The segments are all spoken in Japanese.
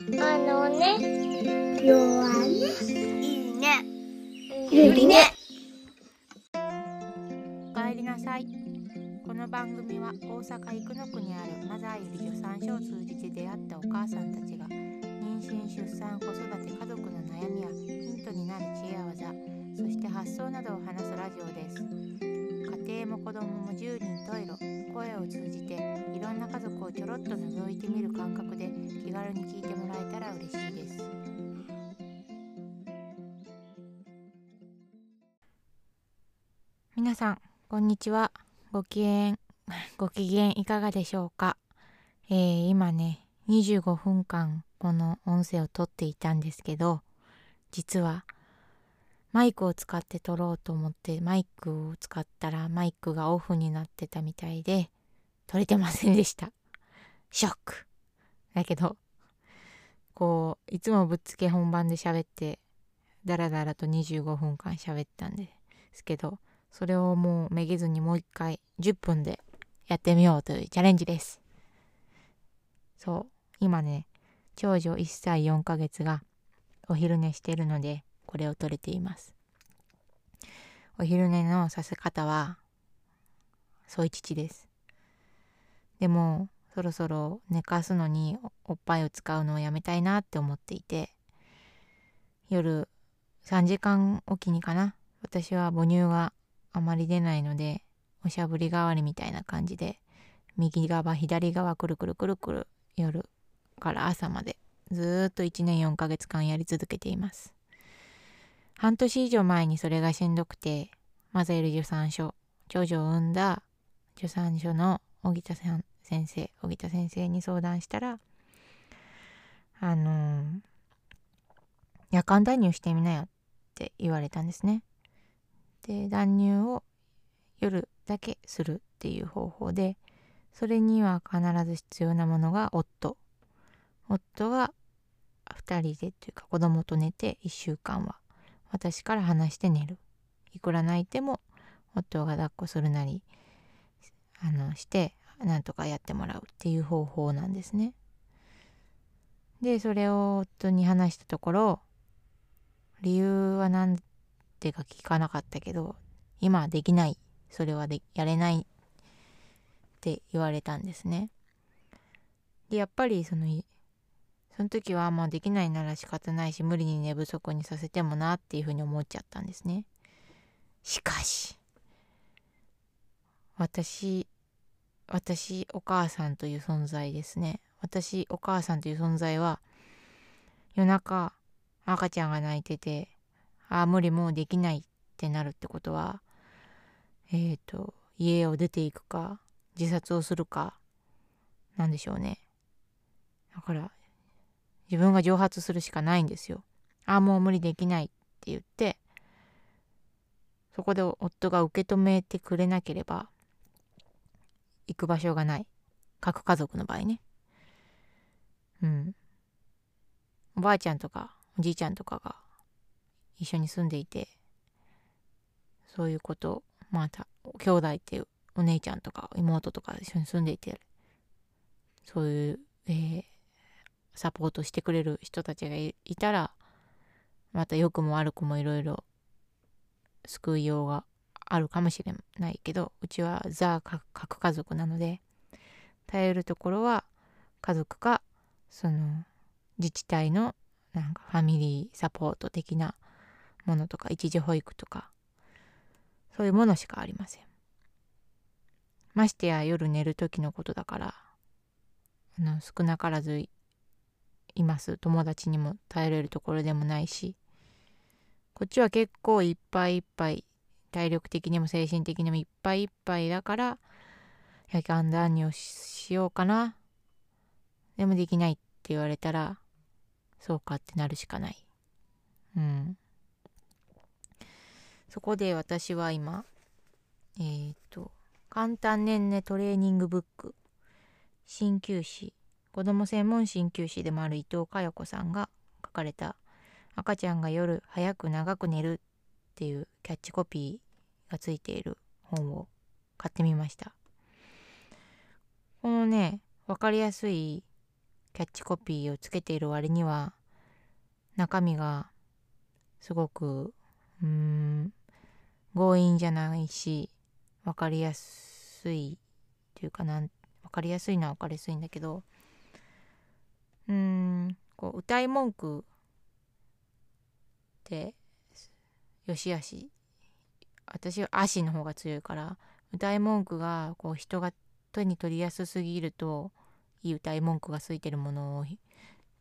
あのね、弱ね。いいね。ゆりね。おかえりなさいこの番組は大阪生野区にあるマザーゆり助産所を通じて出会ったお母さんたちが妊娠出産子育て家族の悩みやヒントになる知恵や技そして発想などを話すラジオです家庭も子供も十人十色声を通じていろんな家族をちょろっと覗いてみる感覚で気軽に聞いてもらえたら嬉しいです。皆さんこんにちは。ご機嫌 ご機嫌いかがでしょうか、えー今ね25分間この音声を撮っていたんですけど実はマイクを使って撮ろうと思ってマイクを使ったらマイクがオフになってたみたいで撮れてませんでしたショックだけどこういつもぶっつけ本番で喋ってダラダラと25分間喋ったんですけどそれをもうめげずにもう一回10分でやってみようというチャレンジです。そう、今ね、長女1歳4ヶ月がお昼寝してるので、これを撮れています。お昼寝のさせ方は、添い乳です。でも、そろそろ寝かすのにおっぱいを使うのをやめたいなって思っていて、夜3時間おきにかな、私は母乳があまり出ないのでおしゃぶり代わりみたいな感じで右側左側くるくるくるくる夜から朝までずっと1年4ヶ月間やり続けています半年以上前にそれがしんどくてマザエル助産所長女を産んだ助産所の荻田さん先生荻田先生に相談したらあの夜間断乳してみなよって言われたんですね。で断乳を夜だけするっていう方法でそれには必ず必要なものが夫。夫が2人でというか子供と寝て1週間は私から離して寝る。いくら泣いても夫が抱っこするなりあのしてなんとかやってもらうっていう方法なんですね。でそれを夫に話したところ理由は何てか聞かなかったけど今はできない。それはでやれないって言われたんですね。でやっぱりそのその時はまあできないなら仕方ないし無理に寝不足にさせてもなっていうふうに思っちゃったんですね。しかし私私お母さんという存在ですね。私お母さんという存在は夜中赤ちゃんが泣いててああ無理もうできないってなるってことはえっ、と家を出ていくか自殺をするかなんでしょうね。だから自分が蒸発するしかないんですよ。ああもう無理できないって言ってそこで夫が受け止めてくれなければ行く場所がない。核家族の場合ね。うん。おばあちゃんとかおじいちゃんとかが一緒に住んでいてそういうことまた兄弟っていうお姉ちゃんとか妹とか一緒に住んでいてそういう、えーサポートしてくれる人たちがいたらまた良くも悪くもいろいろ救いようがあるかもしれないけどうちはザ核家族なので頼るところは家族かその自治体のなんかファミリーサポート的なものとか一時保育とかそういうものしかありません。ましてや夜寝る時のことだからあの少なからずいます。友達にも頼れるところでもないし。こっちは結構いっぱいいっぱい。体力的にも精神的にもいっぱいいっぱいだから夜間断乳しようかな。でもできないって言われたらそうかってなるしかない。うん。そこで私は今えっ、と簡単ねんねトレーニングブック。鍼灸師。子供専門鍼灸師でもある伊藤佳代子さんが書かれた「赤ちゃんが夜早く長く寝る」っていうキャッチコピーがついている本を買ってみました。このね分かりやすいキャッチコピーをつけている割には中身がすごくうーん強引じゃないし分かりやすいというかなん分かりやすいのは分かりやすいんだけどうんこう歌い文句ってよしあし私は足の方が強いから歌い文句がこう人が手に取りやすすぎるといい歌い文句がついてるものを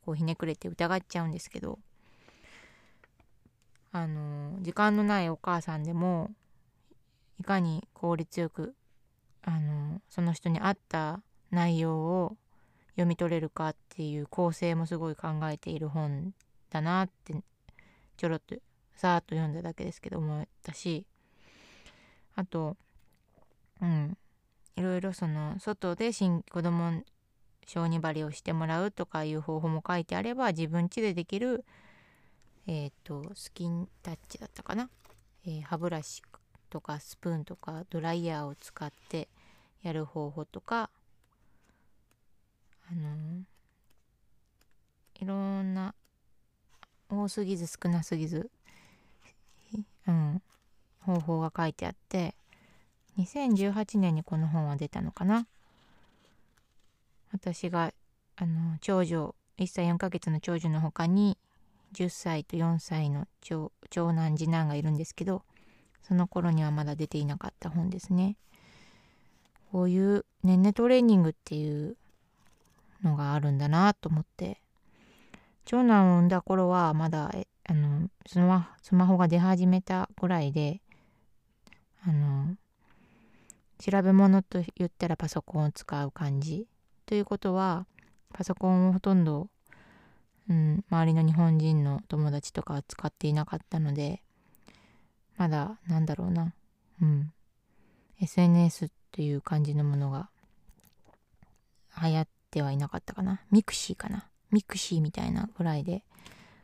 こうひねくれて疑っちゃうんですけどあの時間のないお母さんでもいかに効率よくあのその人に合った内容を読み取れるかっていう構成もすごい考えている本だなってちょろっとさーっと読んだだけですけど思ったしあとうん。いろいろその外で子供小児針をしてもらうとかいう方法も書いてあれば自分家でできるえっ、ー、とスキンタッチだったかな、えー、歯ブラシとかスプーンとかドライヤーを使ってやる方法とかあのいろんな多すぎず少なすぎず、うん、方法が書いてあって2018年にこの本は出たのかな。私があの長女1歳4ヶ月の長女の他に10歳と4歳の長男次男がいるんですけどその頃にはまだ出ていなかった本ですね。こういうねんねトレーニングっていうのがあるんだなと思って。長男を産んだ頃はまだあのスマスマホが出始めたぐらいであの調べ物と言ったらパソコンを使う感じ。ということはパソコンをほとんど、うん、周りの日本人の友達とかは使っていなかったのでまだなんだろうなうん SNS という感じのものが流行ってはいなかったかな。 mixi かな。 mixi みたいなぐらいで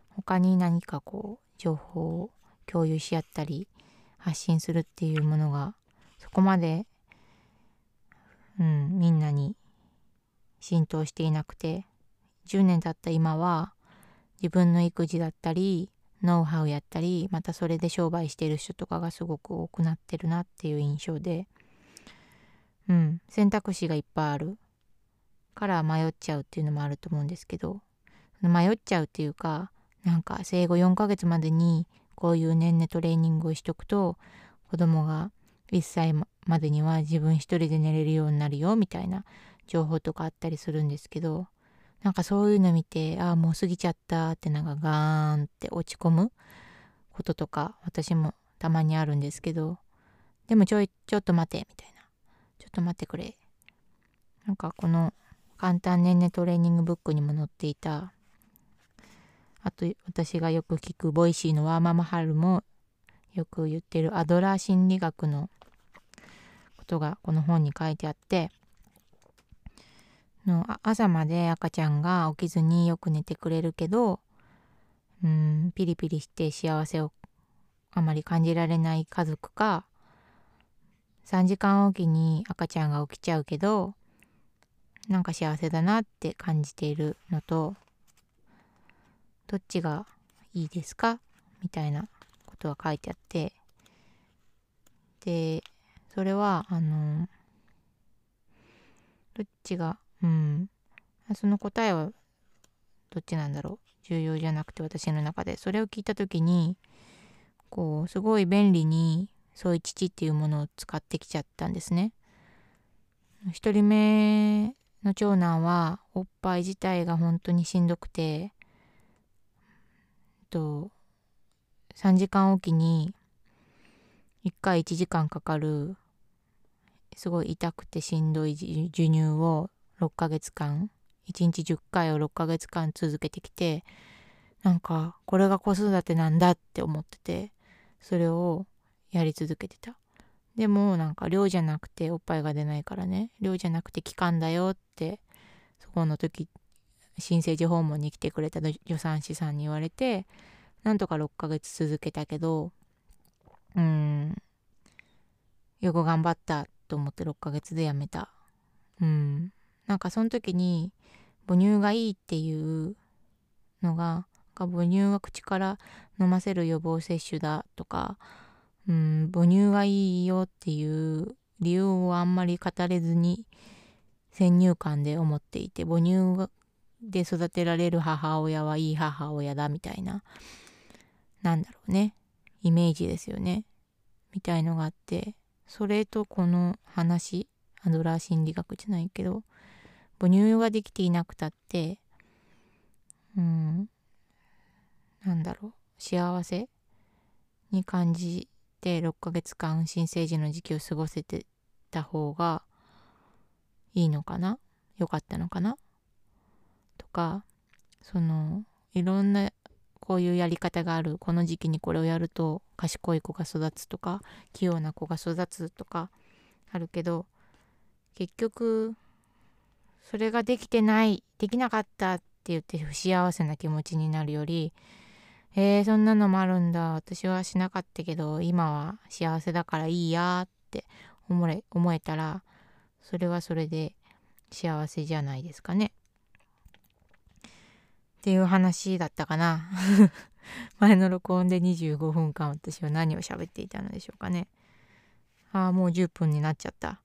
他に何かこう情報を共有し合ったり発信するっていうものがそこまで、うん、みんなに浸透していなくて10年経った今は自分の育児だったりノウハウやったりまたそれで商売してる人とかがすごく多くなってるなっていう印象でうん選択肢がいっぱいある。から迷っちゃうっていうのもあると思うんですけど迷っちゃうっていうかなんか生後4ヶ月までにこういう年々トレーニングをしとくと子供が1歳までには自分一人で寝れるようになるよみたいな情報とかあったりするんですけどなんかそういうの見てああもう過ぎちゃったってなんかガーンって落ち込むこととか私もたまにあるんですけどでもちょいちょっと待てみたいな。ちょっと待ってくれ。なんかこの簡単ねんねトレーニングブックにも載っていた。あと私がよく聞く Voicy のワーママハルもよく言ってるアドラー心理学のことがこの本に書いてあっての朝まで赤ちゃんが起きずによく寝てくれるけどうんピリピリして幸せをあまり感じられない家族か3時間おきに赤ちゃんが起きちゃうけどなんか幸せだなって感じているのとどっちがいいですか？みたいなことが書いてあって。でそれはあのどっちがうん。その答えはどっちなんだろう？重要じゃなくて私の中で。それを聞いた時にこうすごい便利にそういう父っていうものを使ってきちゃったんですね。1人目の長男はおっぱい自体が本当にしんどくてと3時間おきに1回1時間かかるすごい痛くてしんどい授乳を6ヶ月間1日10回を6ヶ月間続けてきてなんかこれが子育てなんだって思っててそれをやり続けてた。でもなんか量じゃなくておっぱいが出ないからね。量じゃなくて期間だよってそこの時新生児訪問に来てくれた助産師さんに言われてなんとか6ヶ月続けたけどうんよく頑張ったと思って6ヶ月でやめた。うん。なんかその時に母乳がいいっていうのが母乳は口から飲ませる予防接種だとか、うん、母乳がいいよっていう理由をあんまり語れずに先入観で思っていて母乳で育てられる母親はいい母親だみたいななんだろうねイメージですよね。みたいのがあってそれとこの話アドラー心理学じゃないけど母乳ができていなくたってうんなんだろう幸せに感じて6ヶ月間新生児の時期を過ごせてた方がいいのかな？良かったのかな？とかそのいろんなこういうやり方がある。この時期にこれをやると賢い子が育つとか器用な子が育つとかあるけど結局それができてないできなかったって言って不幸せな気持ちになるよりえー、そんなのもあるんだ。私はしなかったけど今は幸せだからいいやって思え思えたらそれはそれで幸せじゃないですかね。っていう話だったかな。前の録音で25分間私は何を喋っていたのでしょうかね。ああもう10分になっちゃった。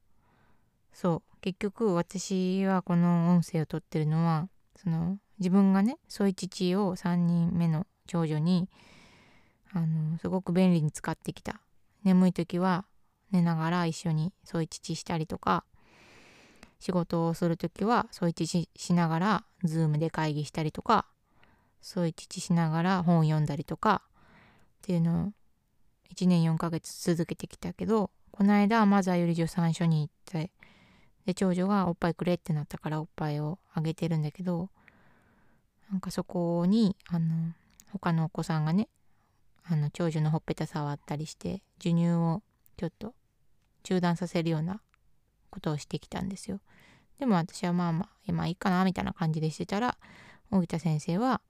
そう。結局私はこの音声を撮ってるのはその自分がね添い父を3人目の長女にあのすごく便利に使ってきた。眠い時は寝ながら一緒に添い父したりとか仕事をする時は添い父しながらズームで会議したりとか添い父しながら本読んだりとかっていうのを1年4ヶ月続けてきたけどこの間マザーより助産所に行ってで長女がおっぱいくれってなったからおっぱいをあげてるんだけどなんかそこにあの他のお子さんがねあの長女のほっぺた触ったりして授乳をちょっと中断させるようなことをしてきたんですよ。でも私はまあまあ今いいかなみたいな感じでしてたら荻田先生は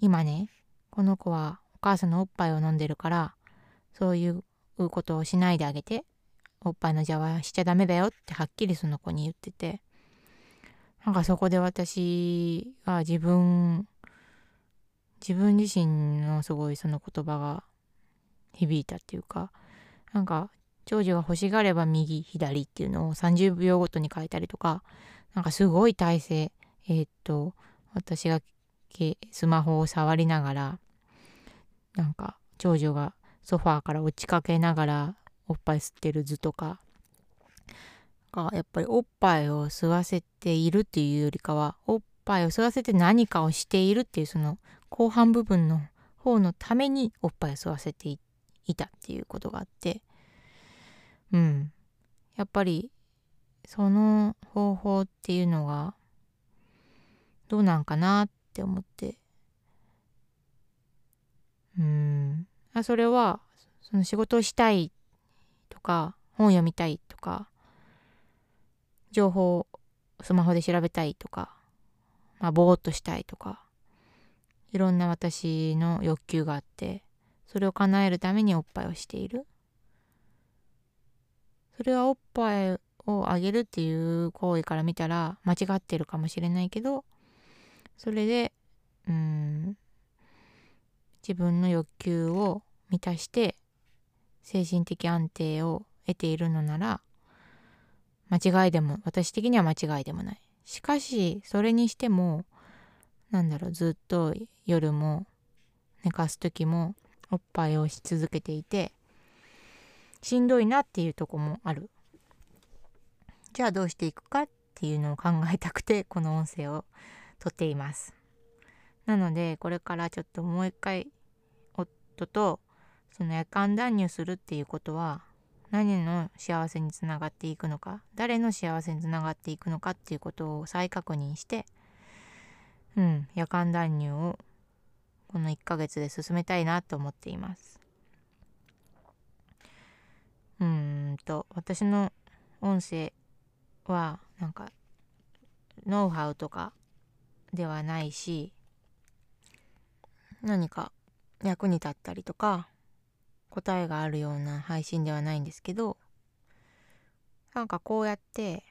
今ねこの子はお母さんのおっぱいを飲んでるからそういうことをしないであげておっぱいの邪魔しちゃダメだよってはっきりその子に言っててなんかそこで私は自分自分自身のすごいその言葉が響いたっていうかなんか長女が欲しがれば右左っていうのを30秒ごとに変えたりとかなんかすごい体勢えー、っと私がスマホを触りながらなんか長女がソファーから落ちかけながらおっぱい吸ってる図とかがやっぱりおっぱいを吸わせているっていうよりかはおっぱいを吸わせて何かをしているっていうその後半部分の方のためにおっぱいを吸わせていたっていうことがあってうん。やっぱりその方法っていうのがどうなんかなって思って。うん。あそれはその仕事をしたいとか本読みたいとか情報をスマホで調べたいとかまあぼーっとしたいとか。いろんな私の欲求があってそれを叶えるためにおっぱいをしている。それはおっぱいをあげるっていう行為から見たら間違ってるかもしれないけどそれでうん自分の欲求を満たして精神的安定を得ているのなら間違いでも私的には間違いでもない。しかしそれにしてもなんだろうずっと夜も寝かす時もおっぱいをし続けていてしんどいなっていうとこもある。じゃあどうしていくかっていうのを考えたくてこの音声を撮っています。なのでこれからちょっともう一回夫とその夜間断乳するっていうことは何の幸せにつながっていくのか誰の幸せにつながっていくのかっていうことを再確認してうん夜間断乳をこの1ヶ月で進めたいなと思っています。うんと私の音声はなんかノウハウとかではないし何か役に立ったりとか答えがあるような配信ではないんですけどなんかこうやって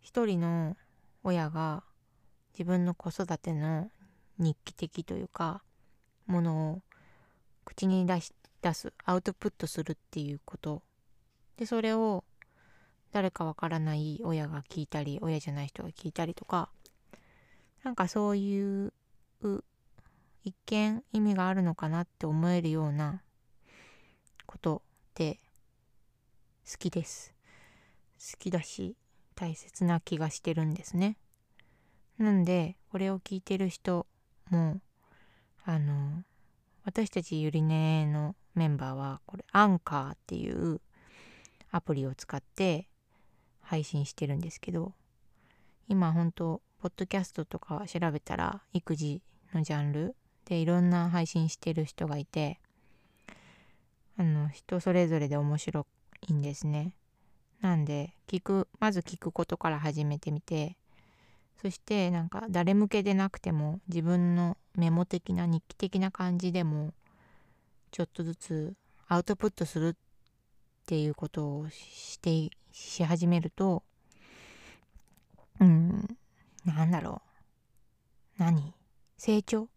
一人の親が自分の子育ての日記的というかものを口に出し出すアウトプットするっていうこと。でそれを誰かわからない親が聞いたり親じゃない人が聞いたりとかなんかそういう一見意味があるのかなって思えるようなことって好きです。好きだし大切な気がしてるんですね。なんでこれを聞いてる人もあの私たちゆりねのメンバーはこれアンカーっていうアプリを使って配信してるんですけど今本当ポッドキャストとか調べたら育児のジャンルでいろんな配信してる人がいてあの人それぞれで面白いんですね。なんで聞くまず聞くことから始めてみてそしてなんか誰向けでなくても自分のメモ的な日記的な感じでもちょっとずつアウトプットするっていうことをしてし始めるとうんなんだろう。何？成長？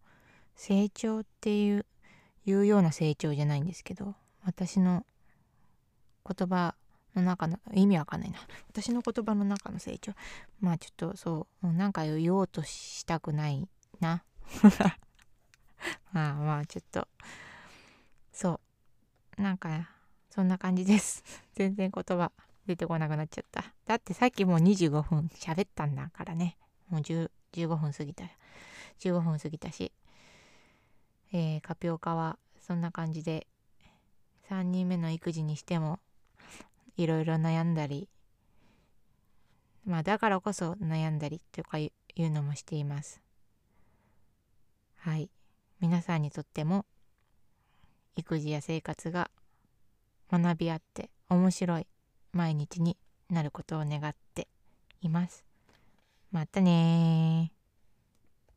成長っていういうような成長じゃないんですけど私の言葉の中の意味わかんないな。私の言葉の中の成長。まあちょっとそうなんか言おうとしたくないな。まあまあちょっと。そう。なんかそんな感じです。全然言葉出てこなくなっちゃった。だってさっきもう25分喋ったんだからね。もう15分過ぎた15分過ぎたし。えー、カピオカはそんな感じで3人目の育児にしてもいろいろ悩んだり。まあだからこそ悩んだりとかいうのもしています。はい。皆さんにとっても育児や生活が学び合って面白い毎日になることを願っています。またね